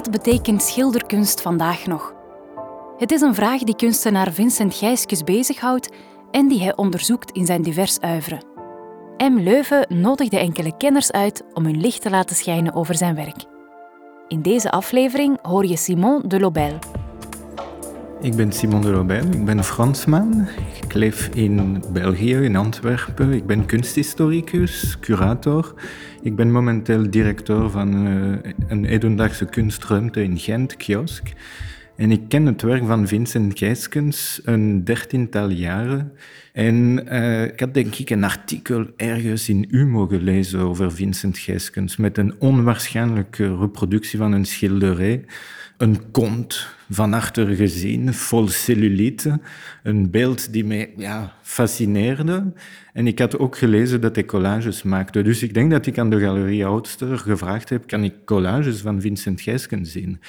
Wat betekent schilderkunst vandaag nog? Het is een vraag die kunstenaar Vincent Gijskes bezighoudt en die hij onderzoekt in zijn divers uiveren. M. Leuven nodigde enkele kenners uit om hun licht te laten schijnen over zijn werk. In deze aflevering hoor je Simon de Lobel. Ik ben Simon de Lobel, ik ben Fransman. Ik leef in België, in Antwerpen. Ik ben kunsthistoricus, curator. Ik ben momenteel directeur van uh, een hedendaagse kunstruimte in Gent, Kiosk. En ik ken het werk van Vincent Gijskens een dertiental jaren. En uh, ik had denk ik een artikel ergens in Humo gelezen over Vincent Gijskens met een onwaarschijnlijke reproductie van een schilderij. Een kont van achter gezien, vol cellulite. Een beeld die mij ja, fascineerde. En ik had ook gelezen dat hij collages maakte. Dus ik denk dat ik aan de Galerie Oudster gevraagd heb, kan ik collages van Vincent Gijskens zien?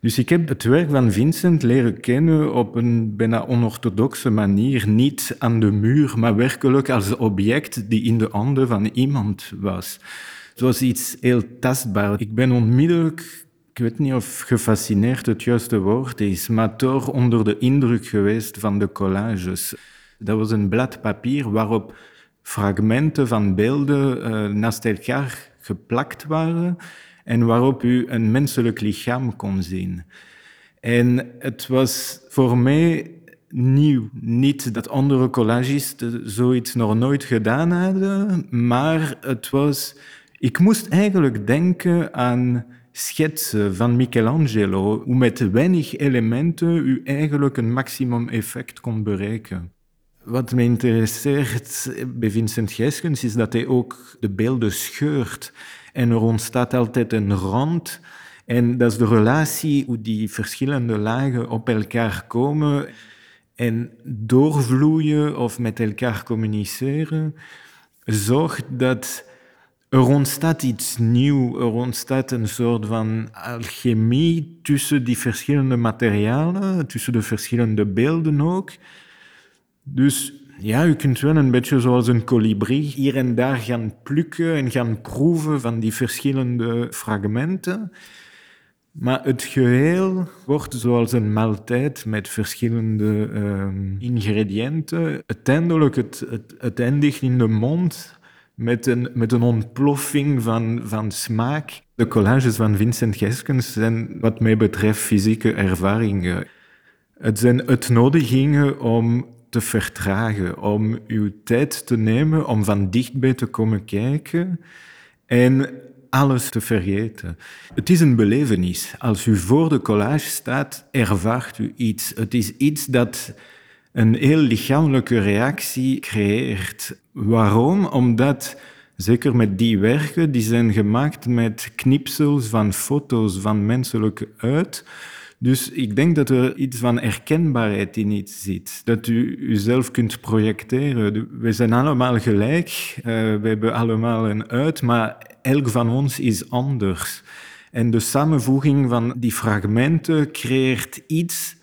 Dus ik heb het werk van Vincent leren kennen op een bijna onorthodoxe manier. Niet aan de muur, maar werkelijk als object die in de handen van iemand was. Het was iets heel tastbaar. Ik ben onmiddellijk, ik weet niet of gefascineerd het juiste woord is, maar toch onder de indruk geweest van de collages. Dat was een blad papier waarop fragmenten van beelden uh, naast elkaar geplakt waren en waarop u een menselijk lichaam kon zien. En het was voor mij nieuw. Niet dat andere collagisten zoiets nog nooit gedaan hadden, maar het was... Ik moest eigenlijk denken aan schetsen van Michelangelo, hoe met weinig elementen u eigenlijk een maximum effect kon bereiken. Wat me interesseert bij Vincent Gijskens is dat hij ook de beelden scheurt. En er ontstaat altijd een rand. En dat is de relatie hoe die verschillende lagen op elkaar komen en doorvloeien of met elkaar communiceren, zorgt dat er ontstaat iets nieuws. Er ontstaat een soort van alchemie tussen die verschillende materialen, tussen de verschillende beelden ook. Dus ja, u kunt wel een beetje zoals een kolibrie hier en daar gaan plukken en gaan proeven van die verschillende fragmenten. Maar het geheel wordt zoals een maaltijd met verschillende um, ingrediënten. Uiteindelijk, het, het, het eindigt in de mond met een, met een ontploffing van, van smaak. De collages van Vincent Geskens zijn wat mij betreft fysieke ervaringen. Het zijn uitnodigingen om te vertragen, om uw tijd te nemen om van dichtbij te komen kijken en alles te vergeten. Het is een belevenis. Als u voor de collage staat, ervaart u iets. Het is iets dat een heel lichamelijke reactie creëert. Waarom? Omdat, zeker met die werken, die zijn gemaakt met knipsels van foto's van menselijke uit, dus ik denk dat er iets van herkenbaarheid in iets zit. Dat u uzelf kunt projecteren. We zijn allemaal gelijk, uh, we hebben allemaal een uit, maar elk van ons is anders. En de samenvoeging van die fragmenten creëert iets.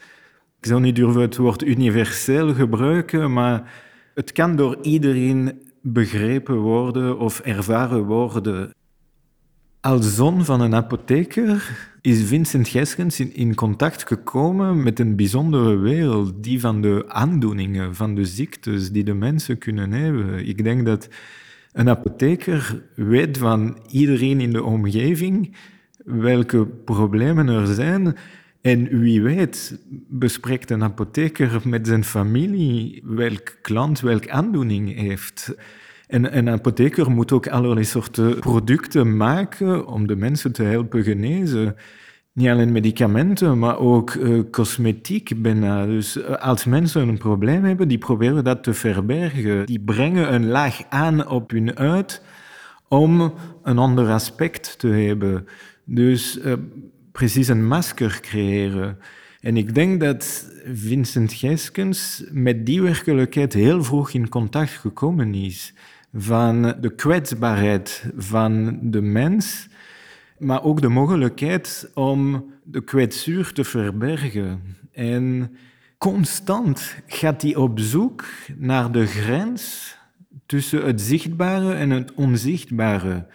Ik zou niet durven het woord universeel gebruiken, maar het kan door iedereen begrepen worden of ervaren worden. Als zoon van een apotheker is Vincent Gijskens in, contact gekomen met een bijzondere wereld, die van de aandoeningen, van de ziektes die de mensen kunnen hebben. Ik denk dat een apotheker weet van iedereen in de omgeving welke problemen er zijn. En wie weet bespreekt een apotheker met zijn familie welk klant welke aandoening heeft. En een apotheker moet ook allerlei soorten producten maken om de mensen te helpen genezen. Niet alleen medicamenten, maar ook uh, cosmetiek bijna. Dus uh, als mensen een probleem hebben, die proberen dat te verbergen. Die brengen een laag aan op hun uit om een ander aspect te hebben. Dus uh, precies een masker creëren. En ik denk dat Vincent Gijskens met die werkelijkheid heel vroeg in contact gekomen is van de kwetsbaarheid van de mens, maar ook de mogelijkheid om de kwetsuur te verbergen. En constant gaat hij op zoek naar de grens tussen het zichtbare en het onzichtbare.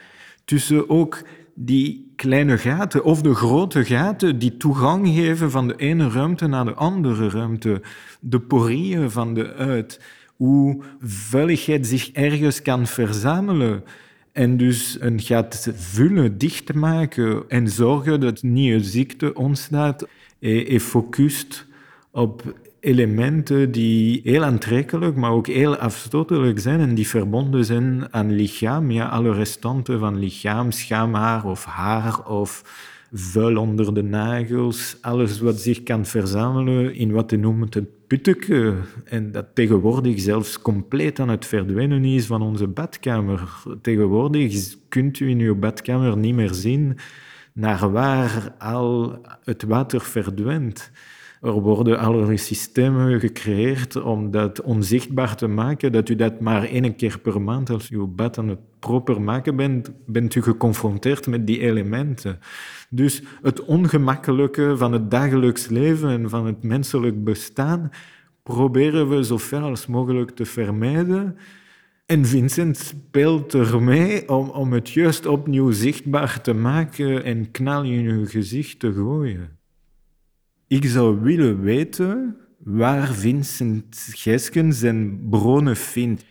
Tussen ook die kleine gaten of de grote gaten die toegang geven van de ene ruimte naar de andere ruimte, de porieën van de uit, hoe vuiligheid zich ergens kan verzamelen. En dus een gat vullen, dichtmaken en zorgen dat nieuwe ziekte ontstaat. En focust op elementen die heel aantrekkelijk, maar ook heel afstotelijk zijn en die verbonden zijn aan lichaam. Ja, alle restanten van lichaam, schaamhaar of haar of vuil onder de nagels. Alles wat zich kan verzamelen in wat noemt het putteke. En dat tegenwoordig zelfs compleet aan het verdwijnen is van onze badkamer. Tegenwoordig kunt u in uw badkamer niet meer zien naar waar al het water verdwijnt. Er worden allerlei systemen gecreëerd om dat onzichtbaar te maken, dat u dat maar één keer per maand, als u bad aan het proper maken bent, bent u geconfronteerd met die elementen. Dus het ongemakkelijke van het dagelijks leven en van het menselijk bestaan proberen we zo ver als mogelijk te vermijden. En Vincent speelt ermee om, om het juist opnieuw zichtbaar te maken en knal in uw gezicht te gooien. Ik zou willen weten waar Vincent Gijsken zijn bronnen vindt.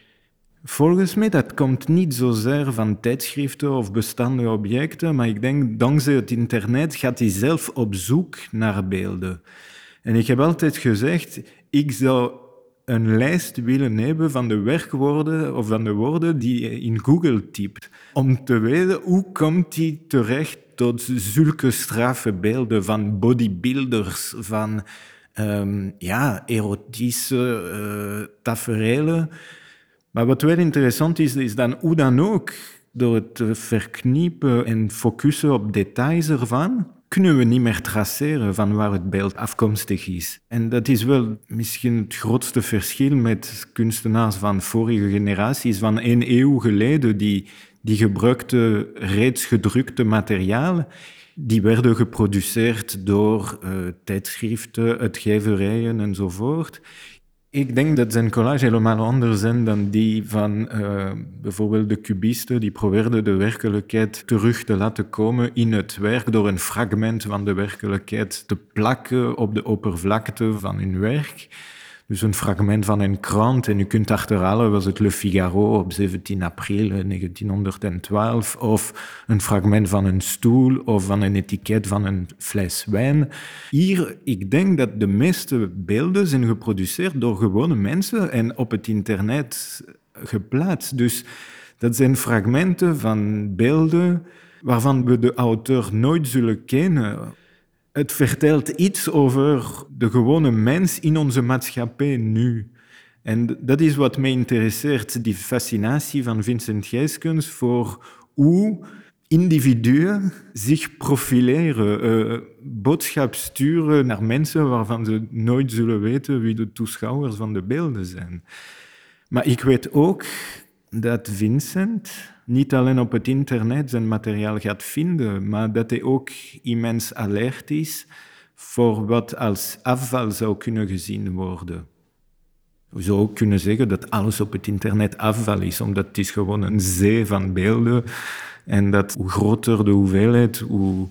Volgens mij dat komt niet zozeer van tijdschriften of bestaande objecten, maar ik denk dankzij het internet gaat hij zelf op zoek naar beelden. En ik heb altijd gezegd, ik zou een lijst willen hebben van de werkwoorden of van de woorden die je in Google typt, om te weten hoe komt hij terecht tot zulke straffe beelden van bodybuilders, van um, ja, erotische uh, tafereelen. Maar wat wel interessant is, is dan hoe dan ook, door het verkniepen en focussen op details ervan, kunnen we niet meer traceren van waar het beeld afkomstig is. En dat is wel misschien het grootste verschil met kunstenaars van vorige generaties, van één eeuw geleden, die die gebruikten reeds gedrukte materialen. Die werden geproduceerd door uh, tijdschriften, uitgeverijen enzovoort. Ik denk dat zijn collage helemaal anders zijn dan die van uh, bijvoorbeeld de cubisten. Die probeerden de werkelijkheid terug te laten komen in het werk door een fragment van de werkelijkheid te plakken op de oppervlakte van hun werk. Dus een fragment van een krant en u kunt achterhalen, was het Le Figaro op 17 april 1912, of een fragment van een stoel of van een etiket van een fles wijn. Hier, ik denk dat de meeste beelden zijn geproduceerd door gewone mensen en op het internet geplaatst. Dus dat zijn fragmenten van beelden waarvan we de auteur nooit zullen kennen. Het vertelt iets over de gewone mens in onze maatschappij nu. En dat is wat mij interesseert, die fascinatie van Vincent Gijskens voor hoe individuen zich profileren, uh, boodschap sturen naar mensen waarvan ze nooit zullen weten wie de toeschouwers van de beelden zijn. Maar ik weet ook dat Vincent niet alleen op het internet zijn materiaal gaat vinden, maar dat hij ook immens alert is voor wat als afval zou kunnen gezien worden. We zouden ook kunnen zeggen dat alles op het internet afval is, omdat het is gewoon een zee van beelden en dat hoe groter de hoeveelheid, hoe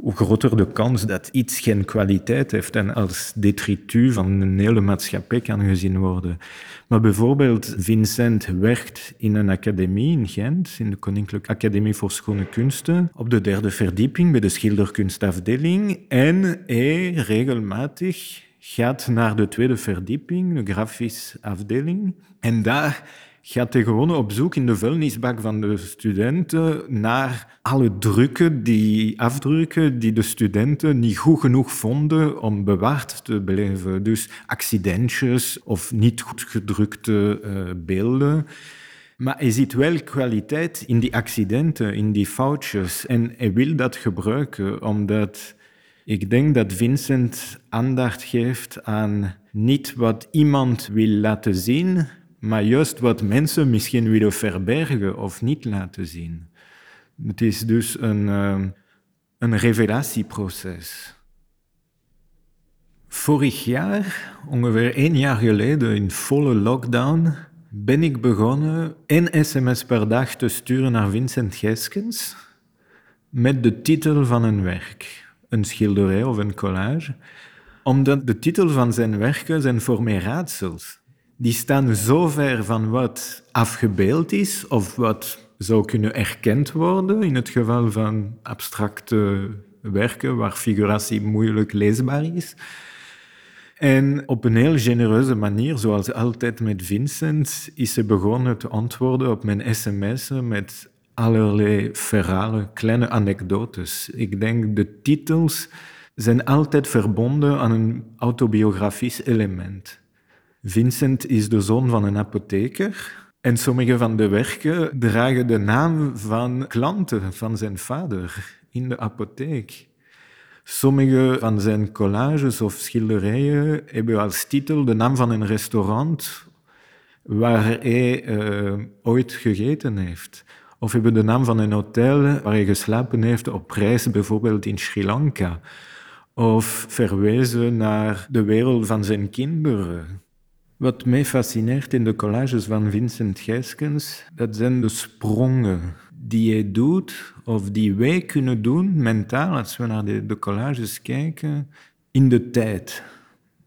hoe groter de kans dat iets geen kwaliteit heeft en als detritus van een hele maatschappij kan gezien worden. Maar bijvoorbeeld Vincent werkt in een academie in Gent, in de Koninklijke Academie voor Schone Kunsten, op de derde verdieping bij de schilderkunstafdeling. En hij regelmatig gaat naar de tweede verdieping, de grafische afdeling. En daar gaat hij gewoon op zoek in de vuilnisbak van de studenten naar alle drukken, die afdrukken die de studenten niet goed genoeg vonden om bewaard te blijven. Dus accidentjes of niet goed gedrukte uh, beelden. Maar hij ziet wel kwaliteit in die accidenten, in die foutjes. En hij wil dat gebruiken, omdat ik denk dat Vincent aandacht geeft aan niet wat iemand wil laten zien, maar juist wat mensen misschien willen verbergen of niet laten zien. Het is dus een, uh, een revelatieproces. Vorig jaar, ongeveer één jaar geleden, in volle lockdown, ben ik begonnen één sms per dag te sturen naar Vincent Gijskens. met de titel van een werk, een schilderij of een collage, omdat de titels van zijn werken zijn voor mij raadsels. Die staan zo ver van wat afgebeeld is of wat zou kunnen erkend worden in het geval van abstracte werken waar figuratie moeilijk leesbaar is. En op een heel genereuze manier, zoals altijd met Vincent, is ze begonnen te antwoorden op mijn sms'en met allerlei verhalen, kleine anekdotes. Ik denk de titels zijn altijd verbonden aan een autobiografisch element. Vincent is de zoon van een apotheker en sommige van de werken dragen de naam van klanten van zijn vader in de apotheek. Sommige van zijn collages of schilderijen hebben als titel de naam van een restaurant waar hij uh, ooit gegeten heeft. Of hebben de naam van een hotel waar hij geslapen heeft op reis, bijvoorbeeld in Sri Lanka. Of verwezen naar de wereld van zijn kinderen. Wat mij fascineert in de collages van Vincent Gijskens, dat zijn de sprongen die hij doet, of die wij kunnen doen mentaal als we naar de, collages kijken, in de tijd.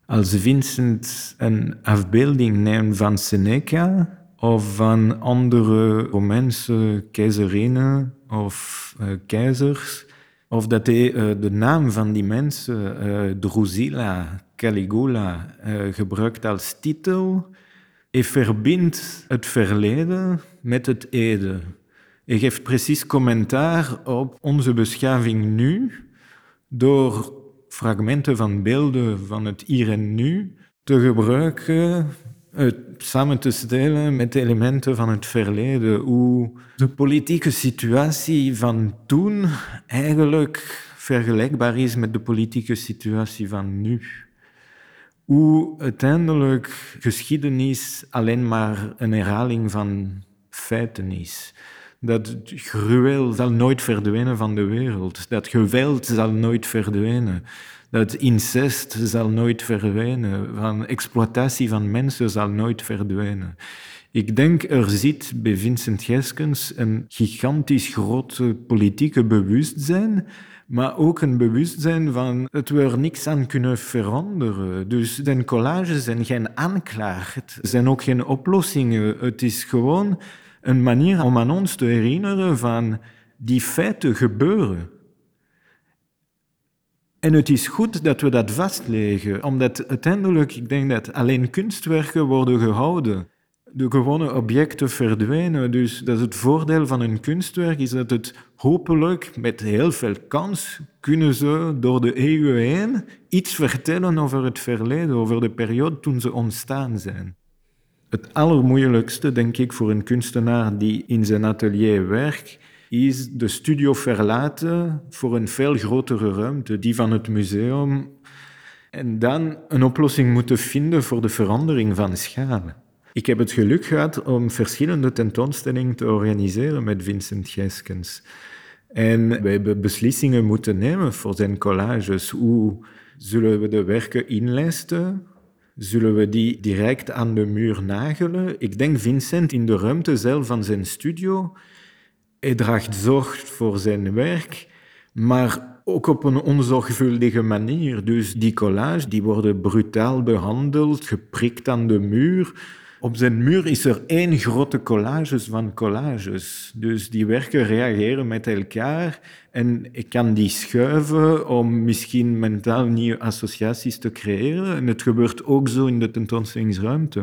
Als Vincent een afbeelding neemt van Seneca of van andere Romeinse keizerinnen of uh, keizers, of dat hij uh, de naam van die mensen, uh, Drusilla, Caligula, gebruikt als titel, hij verbindt het verleden met het heden. Hij geeft precies commentaar op onze beschaving nu door fragmenten van beelden van het hier en nu te gebruiken, het samen te stellen met elementen van het verleden. Hoe de politieke situatie van toen eigenlijk vergelijkbaar is met de politieke situatie van nu. Hoe uiteindelijk geschiedenis alleen maar een herhaling van feiten is. Dat gruwel zal nooit verdwijnen van de wereld. Dat geweld zal nooit verdwijnen. Dat incest zal nooit verdwijnen. Van exploitatie van mensen zal nooit verdwijnen. Ik denk, er zit bij Vincent Geskens een gigantisch grote politieke bewustzijn, maar ook een bewustzijn van het we er niks aan kunnen veranderen. Dus zijn collages zijn geen aanklacht, het zijn ook geen oplossingen. Het is gewoon een manier om aan ons te herinneren van die feiten gebeuren. En het is goed dat we dat vastleggen, omdat uiteindelijk, ik denk dat alleen kunstwerken worden gehouden. De gewone objecten verdwijnen. Dus dat is het voordeel van een kunstwerk, is dat het hopelijk met heel veel kans kunnen ze door de eeuwen heen iets vertellen over het verleden, over de periode toen ze ontstaan zijn. Het allermoeilijkste, denk ik, voor een kunstenaar die in zijn atelier werkt, is de studio verlaten voor een veel grotere ruimte, die van het museum, en dan een oplossing moeten vinden voor de verandering van schade. Ik heb het geluk gehad om verschillende tentoonstellingen te organiseren met Vincent Gijskens. En we hebben beslissingen moeten nemen voor zijn collages. Hoe zullen we de werken inlijsten? Zullen we die direct aan de muur nagelen? Ik denk Vincent in de ruimte zelf van zijn studio. Hij draagt zorg voor zijn werk, maar ook op een onzorgvuldige manier. Dus die collages die worden brutaal behandeld, geprikt aan de muur. Op zijn muur is er één grote collage van collages. Dus die werken reageren met elkaar en ik kan die schuiven om misschien mentaal nieuwe associaties te creëren. En het gebeurt ook zo in de tentoonstellingsruimte.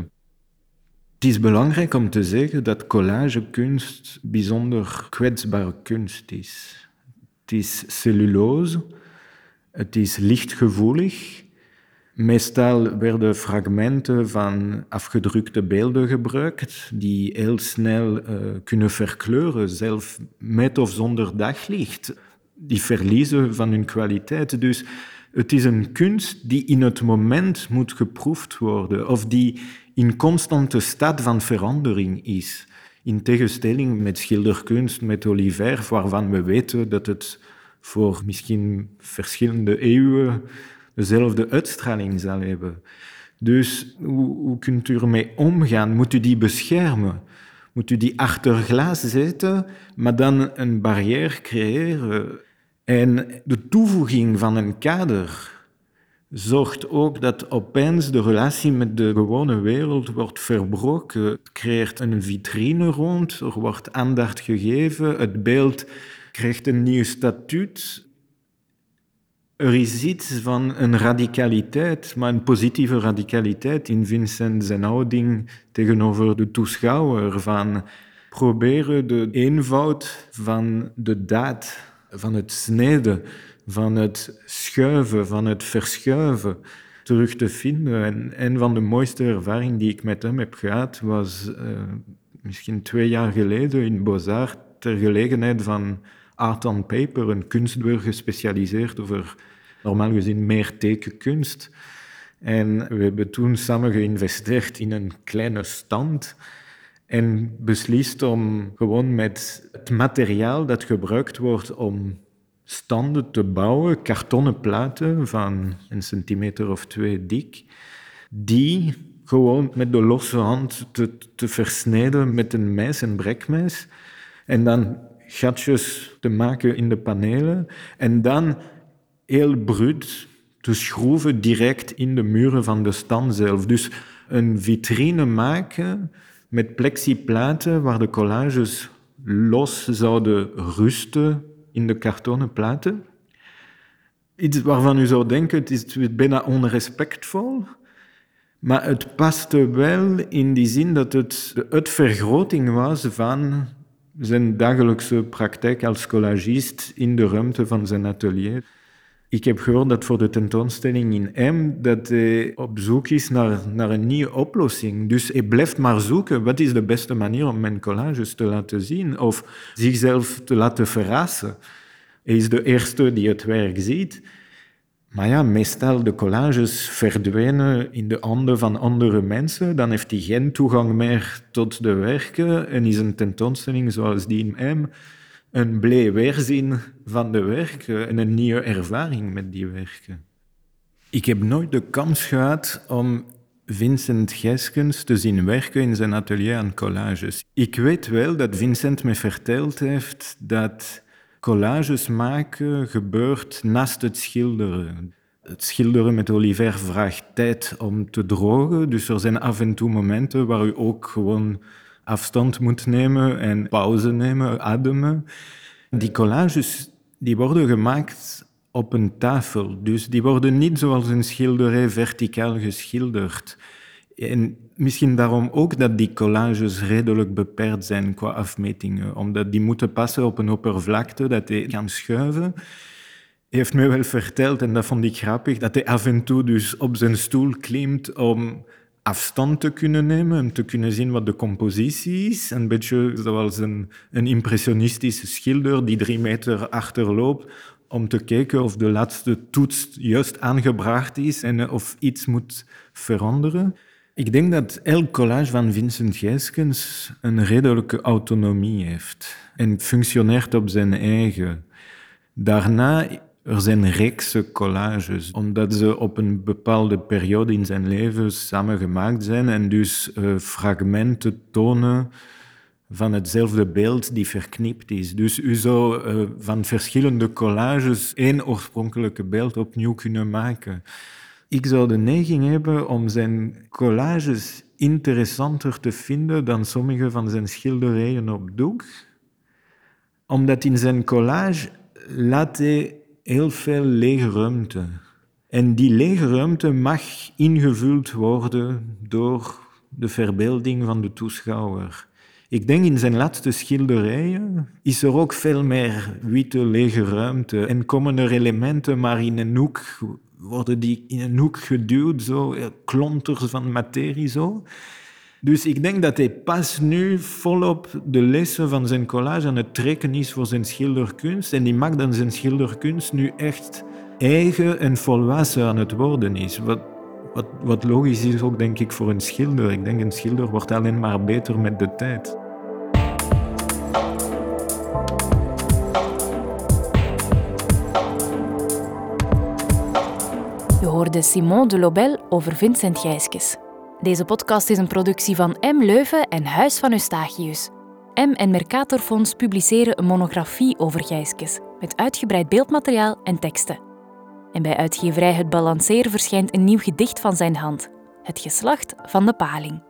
Het is belangrijk om te zeggen dat collagekunst bijzonder kwetsbare kunst is. Het is cellulose, het is lichtgevoelig, Meestal werden fragmenten van afgedrukte beelden gebruikt, die heel snel uh, kunnen verkleuren, zelf met of zonder daglicht. Die verliezen van hun kwaliteit. Dus het is een kunst die in het moment moet geproefd worden, of die in constante staat van verandering is. In tegenstelling met schilderkunst, met Oliver, waarvan we weten dat het voor misschien verschillende eeuwen dezelfde uitstraling zal hebben. Dus hoe, hoe kunt u ermee omgaan? Moet u die beschermen? moet u die achter glas zetten, maar dan een barrière creëren. En de toevoeging van een kader zorgt ook dat opeens de relatie met de gewone wereld wordt verbroken. Het creëert een vitrine rond, er wordt aandacht gegeven, het beeld krijgt een nieuw statuut. Er is iets van een radicaliteit, maar een positieve radicaliteit in Vincent zijn houding tegenover de toeschouwer. Van proberen de eenvoud van de daad, van het snijden, van het schuiven, van het verschuiven terug te vinden. En een van de mooiste ervaringen die ik met hem heb gehad was uh, misschien twee jaar geleden in Beaux-Arts ter gelegenheid van Art on Paper, een kunstbeur gespecialiseerd over normaal gezien meer tekenkunst. En we hebben toen samen geïnvesteerd in een kleine stand en beslist om gewoon met het materiaal dat gebruikt wordt om standen te bouwen, kartonnen platen van een centimeter of twee dik, die gewoon met de losse hand te, te versnijden met een mes, een brekmes, en dan gatjes te maken in de panelen, en dan heel bruut te schroeven direct in de muren van de stand zelf. Dus een vitrine maken met plexiplaten waar de collages los zouden rusten in de kartonnen platen. Iets waarvan u zou denken, het is bijna onrespectvol, maar het paste wel in die zin dat het de uitvergroting was van zijn dagelijkse praktijk als collagist in de ruimte van zijn atelier. Ik heb gehoord dat voor de tentoonstelling in M dat hij op zoek is naar, naar een nieuwe oplossing. Dus hij blijft maar zoeken. Wat is de beste manier om mijn collages te laten zien of zichzelf te laten verrassen? Hij is de eerste die het werk ziet. Maar ja, meestal de collages verdwijnen in de handen van andere mensen. Dan heeft hij geen toegang meer tot de werken en is een tentoonstelling zoals die in M een blij weerzien van de werken en een nieuwe ervaring met die werken. Ik heb nooit de kans gehad om Vincent Gijskens te zien werken in zijn atelier aan collages. Ik weet wel dat Vincent me verteld heeft dat collages maken gebeurt naast het schilderen. Het schilderen met Oliver vraagt tijd om te drogen, dus er zijn af en toe momenten waar u ook gewoon afstand moet nemen en pauze nemen, ademen. Die collages die worden gemaakt op een tafel, dus die worden niet zoals een schilderij verticaal geschilderd. En misschien daarom ook dat die collages redelijk beperkt zijn qua afmetingen, omdat die moeten passen op een oppervlakte dat hij kan schuiven. Hij heeft mij wel verteld, en dat vond ik grappig, dat hij af en toe dus op zijn stoel klimt om afstand te kunnen nemen en te kunnen zien wat de compositie is. Een beetje zoals een, een impressionistische schilder die drie meter achterloopt om te kijken of de laatste toets juist aangebracht is en of iets moet veranderen. Ik denk dat elk collage van Vincent Gijskens een redelijke autonomie heeft en functioneert op zijn eigen. Daarna er zijn reekse collages, omdat ze op een bepaalde periode in zijn leven samengemaakt zijn en dus uh, fragmenten tonen van hetzelfde beeld die verknipt is. Dus u zou uh, van verschillende collages één oorspronkelijke beeld opnieuw kunnen maken. Ik zou de neiging hebben om zijn collages interessanter te vinden dan sommige van zijn schilderijen op doek, omdat in zijn collage laat hij heel veel lege ruimte. En die lege ruimte mag ingevuld worden door de verbeelding van de toeschouwer. Ik denk in zijn laatste schilderijen is er ook veel meer witte lege ruimte en komen er elementen maar in een hoek, worden die in een hoek geduwd, zo, klonters van materie zo. Dus ik denk dat hij pas nu volop de lessen van zijn collage aan het trekken is voor zijn schilderkunst. En die maakt dan zijn schilderkunst nu echt eigen en volwassen aan het worden is. Wat, wat, wat logisch is ook, denk ik, voor een schilder. Ik denk een schilder wordt alleen maar beter met de tijd. Hoorde Simon de Lobel over Vincent Gijskes. Deze podcast is een productie van M. Leuven en Huis van Eustachius. M en Mercatorfonds publiceren een monografie over gijskes, met uitgebreid beeldmateriaal en teksten. En bij uitgeverij Het Balanceer verschijnt een nieuw gedicht van zijn hand, Het geslacht van de paling.